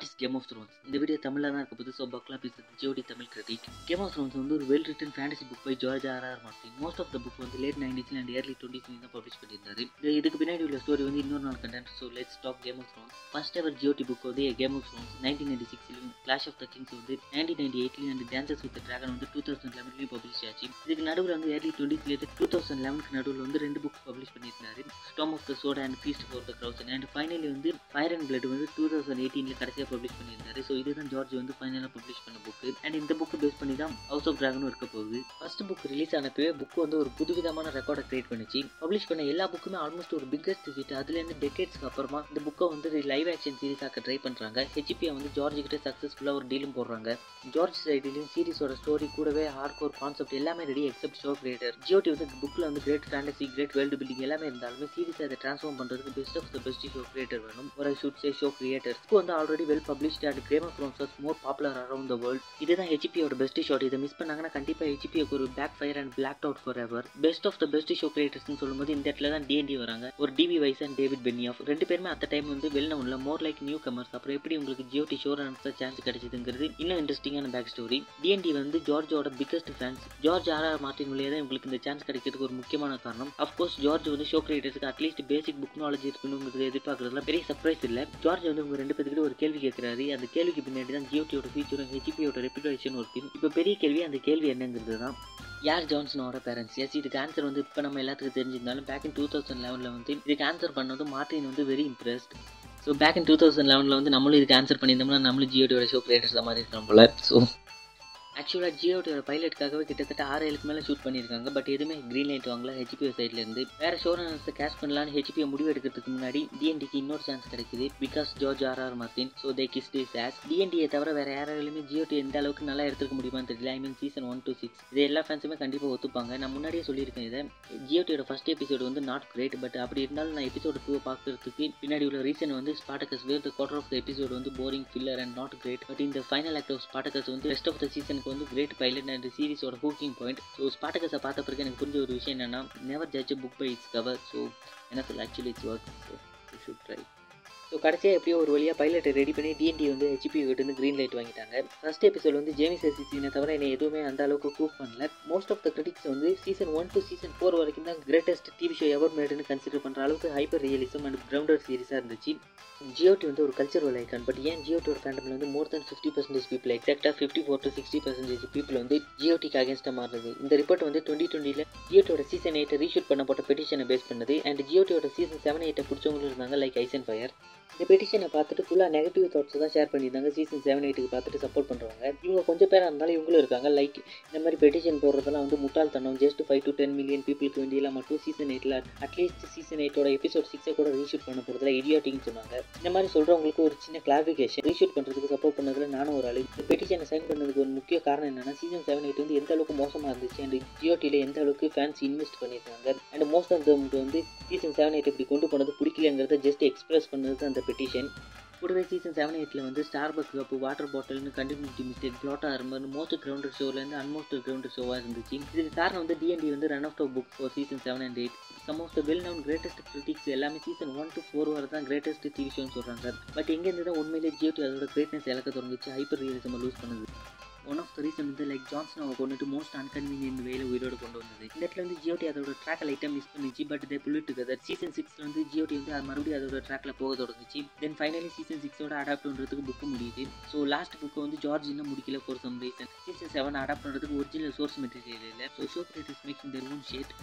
What is game of thrones இந்த video தமிழில் தான் இருக்க போது ஸோ பக்லாம் பேசுறது. GOT Tamil critic game of thrones வந்து ஒரு well written fantasy book by George R R Martin most of the book வந்து லேட் நைன்டீஸ்ல அண்ட் இயர்லி டுவெண்ட்டி தான் பப்ளிஷ் பண்ணியிருந்தாரு. இதுக்கு பின்னாடி உள்ள ஸ்டோரி வந்து இன்னொரு நாள் content so let's talk game of thrones first ever GOT book வந்து game of thrones nineteen ninety சிக்ஸ்லையும் clash of the kings வந்து நைன்டீன் நைன்டி எயிட்லையும் அண்ட் டான்சஸ் வித் டிராகன் வந்து டூ தௌசண்ட் லெவன்லையும் பப்ளிஷ் ஆச்சு. இதுக்கு நடுவில் வந்து ஏர்லி டுவெண்ட்டி டூ தௌசண்ட் லெவனுக்கு நடுவில் வந்து ரெண்டு புக் பப்ளிஷ் பண்ணியிருந்தாரு. Storm of the sword and feast for the crows and finally வந்து ஃபயர் அண்ட் பிளட் வந்து டூ தௌசண்ட் எயிட்டீனில் கடைசியாக பப்ளிஷ் பண்ணியிருந்தாரு. ஸோ இதுதான் ஜார்ஜ் வந்து ஃபைனலாக பப்ளிஷ் பண்ண புக்கு அண்ட் இந்த புக்கு பேஸ் பண்ணி தான் ஹவுஸ் ஆஃப் டிராகனும் இருக்க போகுது. ஃபர்ஸ்ட் புக் ரிலீஸ் ஆனப்பவே புக் வந்து ஒரு புதுவிதமான ரெக்கார்டை கிரியேட் பண்ணிச்சு. பப்ளிஷ் பண்ண எல்லா புக்குமே ஆல்மோஸ்ட் ஒரு பிக்கஸ்ட் ஹிட் அதுலேருந்து டெக்கேட்ஸ்க்கு அப்புறமா இந்த புக்கை வந்து லைவ் ஆக்ஷன் சீரிஸ் ஆக்க ட்ரை பண்ணுறாங்க ஹெச்பியை வந்து ஜார்ஜ் கிட்ட சக்ஸஸ்ஃபுல்லாக ஒரு டீலும் போடுறாங்க. ஜார்ஜ் சைட்லையும் சீரிஸோட ஸ்டோரி கூடவே ஹார்ட் கோர் கான்செப்ட் எல்லாமே ready except show creator GOT வந்து புக்கில் வந்து great fantasy great world building எல்லாமே இருந்தாலுமே சீரிஸ் அதை ட்ரான்ஸ்ஃபார்ம் பண்ணுறதுக்கு best of the best show creator வேணும். ஒரு should say show creator book வந்து already well published and game of thrones more popular around the world இதுதான் ஹெச்பியோட பெஸ்ட் ஷாட் இதை மிஸ் பண்ணாங்கன்னா கண்டிப்பாக ஹெச்பிக்கு ஒரு back fire and black out for ever best of the best show கிரியேட்டர்ஸ்னு சொல்லும்போது இந்த இடத்துல தான் டிஎன்டி வராங்க. ஒரு D B Weiss and David Benioff ரெண்டு பேருமே அத்த டைம் வந்து வெல் நவுன்ல மோர் லைக் நியூ கமர்ஸ் அப்புறம் எப்படி உங்களுக்கு ஜியோடி ஷோ ரன்ஸ் சான்ஸ் கிடைச்சதுங்கிறது இன்னும் இன்ட்ரெஸ்டிங்கான back story D and D வந்து ஜார்ஜோட biggest fans George R R Martin வழியாக தான் உங்களுக்கு இந்த சான்ஸ் கிடைக்கிறதுக்கு ஒரு முக்கியமான காரணம். அஃப்கோர்ஸ் ஜார்ஜ் வந்து show கிரியேட்டர்ஸ்க்கு at least basic book knowledge இருக்கணுங்கிறது எதிர்பார்க்கறதுலாம் பெரிய சர்ப்ரைஸ் இல்லை. ஜார்ஜ் வந்து உங்க ரெண்டு பேருக்கு ஒரு கேள்வி கேட்குறாரு. அந்த கேள்விக்கு பின்னாடி தான் ஜியோடியோட ஃபியூச்சரும் ஹெச்பியோட ரெப்யூட்டேஷன் ஒரு தீம் இப்போ பெரிய கேள்வி அந்த கேள்வி என்னங்கிறது தான் யார் ஜான்சனோட பேரண்ட்ஸ் எஸ் இதுக்கு ஆன்சர் வந்து இப்போ நம்ம எல்லாத்துக்கும் தெரிஞ்சிருந்தாலும் பேக் இன் டூ தௌசண்ட் லெவனில் வந்து இதுக்கு ஆன்சர் பண்ணது மார்டின் வந்து very impressed so back in two thousand லெவனில் வந்து நம்மளும் இதுக்கு ஆன்சர் பண்ணியிருந்தோம்னா நம்மளும் ஜியோடியோட ஷோ கிரியேட்டர்ஸ் மாதிரி இருக்கிறோம் போல. ஸோ ஆக்சுவலாக ஜியோட்டோட பைலட்டுக்காகவே கிட்டத்தட்ட ஆறு ஏழுக்கு மேலே ஷூட் பண்ணியிருக்காங்க பட் எதுவுமே க்ரீன் லைட் வாங்கல. ஹெச்பிஓ சைட்லேருந்து வேறு ஷோரன்ஸை கேஷ் பண்ணலான்னு ஹெச்பிஓ முடிவு எடுக்கிறதுக்கு முன்னாடி டிஎன்டிக்கு இன்னொரு சான்ஸ் கிடைக்குது. Because George R R Martin so they kiss this ass டிஎன்டியை தவிர வேறு யாராலுமே ஜியோடி எந்த அளவுக்கு நல்லா எடுத்துக்க முடியுமான்னு தெரியல. I mean season one two six இது எல்லா ஃபேன்ஸுமே கண்டிப்பாக ஒத்துப்பாங்க. நான் முன்னாடியே சொல்லியிருக்கேன் இதை. ஜியோடியோட ஃபஸ்ட் எபிசோடு வந்து நாட் கிரேட் பட் அப்படி இருந்தாலும் நான் எபிசோடு டூ பார்க்கறதுக்கு பின்னாடி உள்ள ரீசன் வந்து Spartacus where the quarter of the episode வந்து boring filler and not great but இந்த ஃபைனல் ஆக்ட் ஆஃப் ஸ்பாட்டகஸ் வந்து ரெஸ்ட் ஆஃப் த சீசனுக்கு வந்து கிரேட் பைலட் அண்ட் சீரிஸோட ஹூக்கிங் பாயிண்ட் ஸோ ஸ்பாட்டகஸை பார்த்த பிறகு எனக்கு புரிஞ்ச ஒரு விஷயம் என்னன்னா never judge book by its cover so என்ன சொல்ல actually it's work so you should try so கடைசியாக எப்படியோ ஒரு வழியாக பைலட்டை ரெடி பண்ணி டிஎன்டி வந்து ஹெச்பி கிட்டேருந்து க்ரீன் லைட் வாங்கிட்டாங்க. ஃபர்ஸ்ட் எபிசோட் வந்து ஜேமிஸ் சீசனை தவிர என்னை எதுவுமே அந்த அளவுக்கு கூப் பண்ணல. மோஸ்ட் ஆஃப் த கிரிட்டிக்ஸ் வந்து season one to season four வரைக்கும் தான் கிரேட்டஸ்ட் டிவி ஷோ எவர் மேடுன்னு கன்சிடர் பண்ணுற அளவுக்கு ஹைப்பர் ரியலிசம் அண்ட் கிரவுண்டட் சீரிஸாக இருந்துச்சு. ஜியோடி வந்து ஒரு கல்ச்சரல் ஐக்கான் பட் ஏன் ஜியோட்டியோட ஃபேண்டமில் வந்து more than fifty percentage people எக்ஸாக்டாக fifty four to sixty percentage people வந்து ஜியோடிக்கு அகேன்ஸ்டாக மாறுது இந்த ரிப்போர்ட் வந்து டுவெண்ட்டி டுவெண்ட்டியில் ஜியோட்டியோட சீசன் எயிட்டை ரீஷூட் பண்ணப்பட்ட பெட்டிஷனை பேஸ் பண்ணது. அண்ட் ஜியோட்டியோட சீசன் செவன் எயிட்டை பிடிச்சவங்களும் இருந்தாங்க லைக் ஐசன் ஃபயர் இந்த பெட்டிஷனை பார்த்துட்டு ஃபுல்லாக நெகட்டிவ் தாட்ஸ் தான் ஷேர் பண்ணியிருந்தாங்க. சீசன் செவன் எயிட்டுக்கு பார்த்துட்டு சப்போர்ட் பண்ணுறவங்க இவங்க கொஞ்சம் பேராக இருந்தாலும் இவங்களும் இருக்காங்க. லைக் இந்த மாதிரி பெட்டிஷன் போடுறதெல்லாம் வந்து முட்டாள்தனம் just five to ten million பீப்புளுக்கு வேண்டியெல்லாம் மட்டும் சீசன் எயிட்டில் அட்லீஸ்ட் சீசன் எயிட்டோட எபிசோட் சிக்ஸை கூட ரீஷூட் பண்ண போகிறதுல இடியாட்டிங்னு சொன்னாங்க. இந்த மாதிரி சொல்கிறவங்களுக்கு ஒரு சின்ன கிளாரிஃபிகேஷன் ரீஷூட் பண்ணுறதுக்கு சப்போர்ட் பண்ணதில் நானும் ஒரு ஆளு. இந்த பெட்டிஷனை சைன் பண்ணதுக்கு ஒரு முக்கிய காரணம் என்னென்னா சீசன் செவன் எயிட் வந்து எந்த அளவுக்கு மோசமாக இருந்துச்சு அண்ட் ஜியோட்டியில் எந்த அளவுக்கு ஃபேன்ஸ் இன்வெஸ்ட் பண்ணியிருக்காங்க அண்ட் மோஸ்ட் ஆஃப் தம் வந்து சீசன் செவன் எயிட் இப்படி கொண்டு போனது பிடிக்கலங்கிறத ஜஸ்ட் எக்ஸ்பிரஸ் பண்ணது அந்த பெட்டிஷன் கூடவே சீசன் செவன் எயிட்டில் வந்து Starbucks cup water பாட்டில்னு continuity mistake plot armour most grounded ஷோலேருந்து அன்மோஸ்ட் கிரவுண்டர் ஷோவாக இருந்துச்சு. இதுக்கு காரணம் வந்து டிஎன்டி வந்து run of the book for season seven and eight some of the well known greatest critics எல்லாமே சீசன் ஒன் டு ஃபோர் வரை தான் கிரேட்டஸ்ட் டிவி ஷோன்னு சொல்கிறாங்க பட் எங்கேருந்து தான் உண்மையிலே ஜியோடி அதோட கிரேட்னஸ் இலக்க தொடங்குச்சு. ஹைப்பர் ரியலிசம் லூஸ் பண்ணுது. ஒன் ஆஃப் த ரீசன் வந்து லைக் ஜான்சன் அவங்க கொண்டுட்டு மோஸ்ட் அன்கன்வீனியன்ட் வேல உயிரோடு கொண்டு வந்தது. இந்த இடத்துல வந்து ஜியோடி அதோட ட்ராக் லைட்டாக மிஸ் பண்ணிச்சு. பட் தே புல்லு டுகெதர் சீசன் சிக்ஸ்ல வந்து ஜியோடி வந்து அது மறுபடியும் அதோட ட்ராக்ல போக தொடங்குச்சு. தென் ஃபைனலி சீசன் சிக்ஸோட அடாப்ட் பண்ணுறதுக்கு புக்கு முடியுது. ஸோ லாஸ்ட் புக்கை வந்து ஜார்ஜ் இன்னும் முடிக்கல for some reason season seven adapt பண்ணுறதுக்கு ஒரிஜினல் சோர்ஸ் மெட்டீரியல் இல்லை. So show creators making their own shit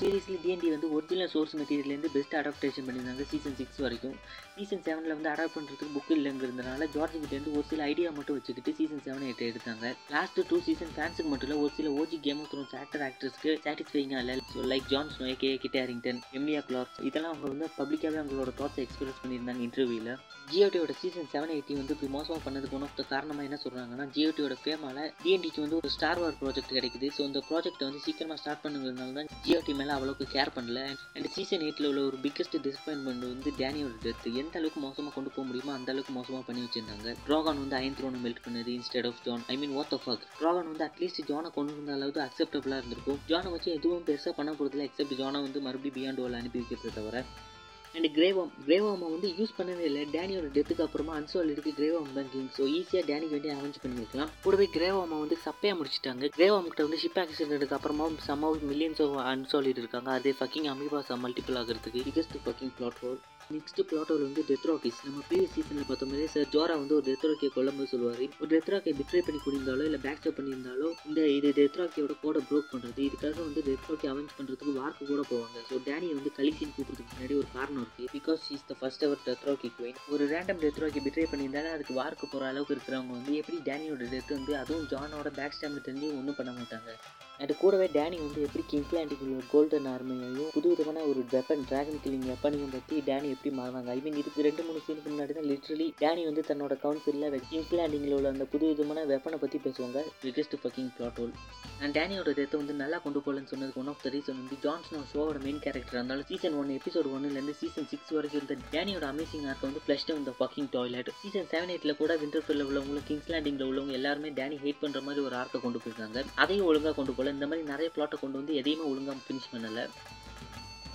seriously DnD வந்து ஒரிஜினல் சோர்ஸ் மெட்டீரியல்லேருந்து பெஸ்ட் அடாப்டேஷன் பண்ணியிருந்தாங்க சீசன் சிக்ஸ் வரைக்கும். சீசன் செவனில் வந்து அடாப்ட் பண்ணுறதுக்கு புக் இல்லைங்கிறதுனால ஜார்ஜ் கிட்டேருந்து ஒரு சில ஐடியா மட்டும் வச்சுக்கிட்டு சீசன் செவன் எட்டு எடுத்தாங்க. லாஸ்ட் டூ சீசன் ஃபேன்ஸுக்கு மட்டும் இல்லை ஒரு சில OG game of thrones actor ஆக்ட்ரஸ்க்கு சாட்டிஸ்ஃபைங்காக இல்லை. ஸோ லைக் ஜான் ஸ்னோ கே கிட்டே ஹேரிங்டன் எம்லியா கிளார்க் இதெல்லாம் அவங்க வந்து பப்ளிக்காகவே அவங்களோட தாட்ஸ் எக்ஸ்பிரஸ் பண்ணியிருந்தாங்க இன்டர்வியூவில் ஜியோடியோட சீசன் செவன் எயிட்டி வந்து இப்படி மோசமாக பண்ணதுக்கு ஒன் ஆஃப் த காரணமாக என்ன சொல்கிறாங்கன்னா ஜியோடியோட ஃபேமால் டிஎன்டிக்கு வந்து ஒரு ஸ்டார் வார் ப்ராஜெக்ட் கிடைக்குது. ஸோ இந்த ப்ராஜெக்ட் வந்து சீக்கிரமாக ஸ்டார்ட் பண்ணுங்கிறதுனால தான் ஜியோடி மேலே அவ்வளோக்கு கேர் பண்ணல. அண்ட் சீசன் எயிட்டில் உள்ள ஒரு பிக்கஸ்ட் டிசப்பாயின்மெண்ட் வந்து டேனியோட டெத் எந்த அளவுக்கு மோசமாக கொண்டு போக முடியுமோ அந்த அளவுக்கு மோசமாக பண்ணி வச்சிருந்தாங்க. ட்ராகான் வந்து அயன் த்ரோனை மெல்ட் பண்ணது instead of Jon I mean what of fuck dragon வந்து அட்லீஸ்ட் ஜானை கொண்டு வந்த அளவுக்கு அக்செப்டபுளாக இருந்திருக்கும். ஜானை வச்சு எதுவும் பெருசாக பண்ண போகிறதில்ல எக்ஸப்ட் ஜானை வந்து மறுபடியும் பியாண்ட் வால் அனுப்பி வைக்கிறத தவிர. அண்ட் கிரேவம் கிரேவம் வந்து யூஸ் பண்ணவே இல்லை. டேனியோட டெத்துக்கு அப்புறமா அன்சோல் இருக்கு கிரேவம் தான் கிங் ஸோ ஈஸியாக டேனிக்கு வேண்டிய அரேஞ்ச் பண்ணியிருக்கலாம். கூடவே கிரேவாமை வந்து சப்பையாக முடிச்சிட்டாங்க. கிரேவாம் கிட்ட வந்து ஷிப் ஆக்சிடென்ட்டுக்கு அப்புறமா சம் மில்லியன்ஸ் ஆஃப் அன்சோல் இருக்காங்க. அதே ஃபக்கிங் அமீபாஸ் மல்டிபிள் ஆகிறதுக்கு. Biggest fucking plot hole next பிளாட்டோவில் வந்து டெத்ராக்கிஸ் நம்ம ப்ரீவியஸ் சீசனில் பார்த்த சார் ஜோரா வந்து ஒரு டெத்ராக்கியை கொல்லும்போது சொல்லுவார். ஒரு டெத் ராக்கை பிட்ரே பண்ணி குடிந்தாலோ இல்லை பேக் பண்ணியிருந்தாலோ இந்த இது டெத்ராக்கியோட கோடை ப்ரோக் பண்ணுறது இதுக்காக வந்து டெத்ராக்கி அவெஞ்ச் பண்ணுறதுக்கு வார்க்கு கூட போவாங்க. ஸோ டேனியை வந்து கலிசின் கூப்பிட்றதுக்கு முன்னாடி ஒரு காரணம் இருக்குது பிகாஸ் இஸ் த ஃபர்ஸ்ட் அவர் டெத்ராக்கி குயின் ஒரு ரேண்டம் டெத்ராக்கி பிட்ரே பண்ணியிருந்தாலும் அதுக்கு வார்க்கு போகிற அளவுக்கு இருக்கிறவங்க வந்து எப்படி டேனியோட டெத் வந்து அதுவும் ஜானோட பேக் ஸ்டாம்பில் தெரிஞ்சு ஒன்றும் பண்ண மாட்டாங்க. அண்ட் கூடவே டேனி வந்து எப்படி கிங்லாண்டுக்கு கோல்டன் ஆர்மையையும் புது விதமான ஒரு வெப்பன் டிராகன் கில்லிங் வெப்பனையும் பற்றி டேனி எப்படி மாறுவாங்க? ஐ மீன் இதுக்கு ரெண்டு மூணு சீனுக்கு முன்னாடி தான் லிட்ரலி டேனி வந்து தன்னோட கவுன்சிலில் கிங்ஸ்லாண்டிங்கில் உள்ள அந்த புது விதமான வெப்பனை பற்றி பேசுவாங்க. Biggest fucking plot hole and டேனியோட டெத்தை வந்து நல்லா கொண்டு போகலன்னு சொன்னதுக்கு ஒன் ஆஃப் த ரீசன் வந்து ஜான்ஸ்னோ ஷோவோட மெயின் கேரக்டர் இருந்தாலும் சீசன் ஒன் எபிசோட் ஒன்னுலேருந்து சீசன் சிக்ஸ் வரைக்கும் இருந்த டேனியோட அமேசிங் ஆர்க் வந்து ஃப்ளஷ்ட் இந்த ஃபக்கிங் டாய்லெட் சீசன் செவன் எயிட்டில் கூட விண்டர்ஃபில் உள்ளவங்களும் கிங்ஸ்லாண்டிங்கில் உள்ளவங்க எல்லாருமே டேனி ஹேட் பண்ணுற மாதிரி ஒரு ஆர்க்கை கொண்டு போயிருக்காங்க. அதையும் ஒழுங்காக கொண்டு போல் இந்த மாதிரி நிறைய பிளாட்டை கொண்டு வந்து எதையுமே ஒழுங்காக ஃபினிஷ் பண்ணலை.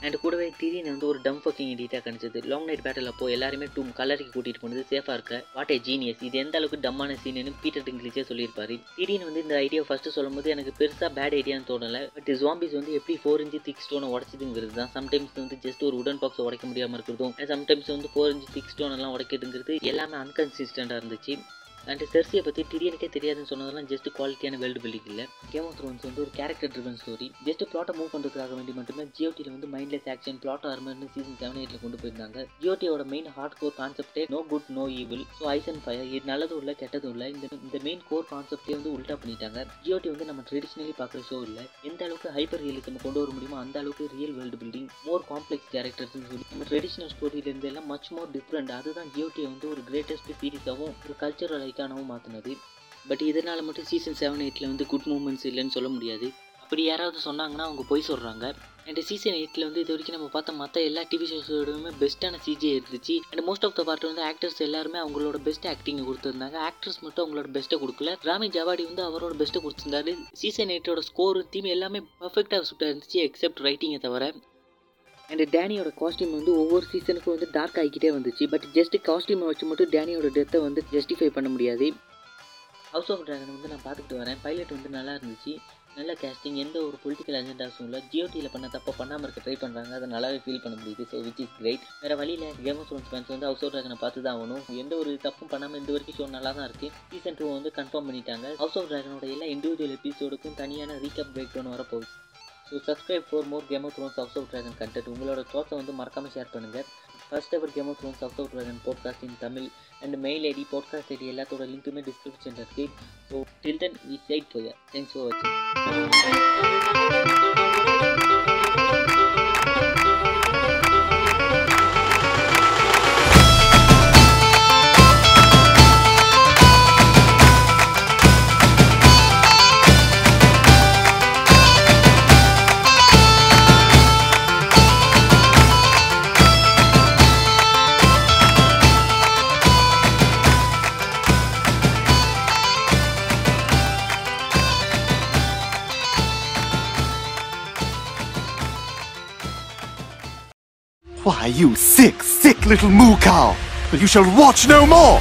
அண்ட் கூடவே திடீர்னு வந்து ஒரு டம் ஃபக்கிங் எடிட்டாக கணிச்சது. லாங் நைட் பேட்டில் அப்போ எல்லாருமே டூம் கலருக்கு கூட்டிகிட்டு போனது சேஃபாக இருக்க. வாட் ஏ ஜீனியஸ் இது எந்த அளவுக்கு டம்மான சீனுன்னு பீட்டர் டிங்கிலிச்சே சொல்லியிருப்பாரு. திடீர்னு வந்து இந்த ஐடியா ஃபஸ்ட்டு சொல்லும்போது எனக்கு பெருசாக பேட் ஐடியான்னு தோணலை. பட் ஜாம்பிஸ் வந்து எப்படி ஃபோர் இன்ச்சு திக் ஸ்டோனை உடச்சிதுங்கிறது தான். சம்டைம்ஸ் வந்து ஜஸ்ட் ஒரு உடன் பாக்ஸ் உடைக்க முடியாமல் இருக்கிறதும் சம்டைம்ஸ் வந்து ஃபோர் இன்ச்சு திக் ஸ்டோன் எல்லாம் உடைக்கிறதுங்கிறது எல்லாமே அன்கன்சிஸ்டண்ட்டாக இருந்துச்சு. அண்ட் செர்சியை பற்றி டிரியனுக்கே தெரியாதுன்னு சொன்னதெல்லாம் ஜஸ்ட் குவாலிட்டியான வேர்ல்டு பில்டிங் இல்லை. கேம் ஆஃப் த்ரோன்ஸ் வந்து ஒரு கேரக்டர் ட்ரிவன் ஸ்டோரி ஜஸ்ட் ப்ளாட்டை மூவ் பண்ணுறதுக்காக வேண்டி மட்டுமே ஜியோட்டியில் வந்து மைண்ட்லெஸ் ஆக்ஷன் ப்ளாட் ஆர்மர்னு சீசன் செவன் எயிட்டில் கொண்டு போயிருந்தாங்க. ஜியோட்டியோட மெயின் ஹார்ட் கோர் கான்செப்டே no good no evil so ice and fire இது நல்லதும் இல்லை கெட்டதும் இல்லை. இந்த இந்த மெயின் கோர் கான்செப்டே வந்து உல்ட்டா பண்ணிட்டாங்க. ஜியோட்டி வந்து நம்ம ட்ரெடிஷ்னலி பார்க்குற ஷோ இல்லை. எந்த அளவுக்கு ஹைப்பர் ரியலிசம் கொண்டு வர முடியுமோ அந்த அளவுக்கு real world building more complex கேரக்டர்ஸ்னு சொல்லி. நம்ம ட்ரெடிஷ்னல் ஸ்டோரியிலேருந்து எல்லாம் மச் மோர் டிஃப்ரெண்ட் அதுதான் ஜியோட்டியை வந்து ஒரு கிரேட்டஸ்ட் சீரிஸாகவும் ஒரு கல்ச்சரல் ஐக்கானாகவும் மாற்றினது பட் இதனால் மட்டும் சீசன் செவன் எயிட்டில் வந்து குட் மூமெண்ட்ஸ் இல்லைன்னு சொல்ல முடியாது. அப்படி யாராவது சொன்னாங்கன்னா அவங்க போய் சொல்கிறாங்க அண்ட் சீசன் எயிட்டில் வந்து இது வரைக்கும் நம்ம பார்த்த மற்ற எல்லா டிவி ஷோஸோடுமே பெஸ்ட்டான சிஜி இருந்துச்சு. And most of the part வந்து ஆக்டர்ஸ் எல்லாருமே அவங்களோட பெஸ்ட் ஆக்டிங்கை கொடுத்துருந்தாங்க. ஆக்டர்ஸ் மட்டும் அவங்களோட பெஸ்ட்டை கொடுக்கல. ராமி ஜவாடி வந்து அவரோட பெஸ்ட்டை கொடுத்துருந்தாரு. சீசன் எயிட்டோட ஸ்கோர் தீம் எல்லாமே பர்ஃபெக்டாக சுட்டாக இருந்துச்சு எக்ஸப்ட் ரைட்டிங்கை தவிர. அண்ட் டேனியோட காஸ்டியூம் வந்து ஒவ்வொரு சீசனுக்கும் வந்து டார்க் ஆகிக்கிட்டே வந்துச்சு. பட் ஜஸ்ட் காஸ்டியூமை வச்சு மட்டும் டேனியோட டெத்தை வந்து ஜஸ்டிஃபை பண்ண முடியாது. ஹவுஸ் ஆஃப் ட்ராகன் வந்து நான் பார்த்துட்டு வரேன். பைலட் வந்து நல்லா இருந்துச்சு. நல்ல கேஸ்டிங் எந்த ஒரு பொலிட்டிக்கல் அஜெண்டாஸும் இல்லை. ஜியோடியில் பண்ண தப்பாக பண்ணாமல் இருக்க ட்ரை பண்ணுறாங்க அதை நல்லாவே ஃபீல் பண்ண முடியுது. ஸோ விச் இஸ் கிரேட் வேறு வழியில் கேம் ஆஃப் த்ரோன்ஸ் ஃபேன்ஸ் வந்து ஹவுஸ் ஆஃப் ட்ராகனை பார்த்து தான் ஆகணும். எந்த ஒரு தப்பும் பண்ணாமல் இந்த வரைக்கும் ஷோ நல்லா தான் இருக்குது சீசன் டூ வந்து கன்ஃபார்ம் பண்ணிட்டாங்க. ஹவுஸ் ஆஃப் ட்ராகனோட எல்லா இண்டிவிஜுவல் எபிசோடுக்கும் தனியான ரீகப் பிரேக் டவுன் வரப்போகுது. So subscribe for more Game of Thrones House of Dragon content உங்களோட தாட்ஸை வந்து மறக்காமல் ஷேர் பண்ணுங்கள் first ever Game of Thrones House of Dragon podcast in Tamil and mail ID podcast ID எல்லாத்தோட லிங்க்குமே description இருக்குது so till then we side for thanks for வாட்சிங் Why, you sick, sick little moo cow! But you shall watch no more!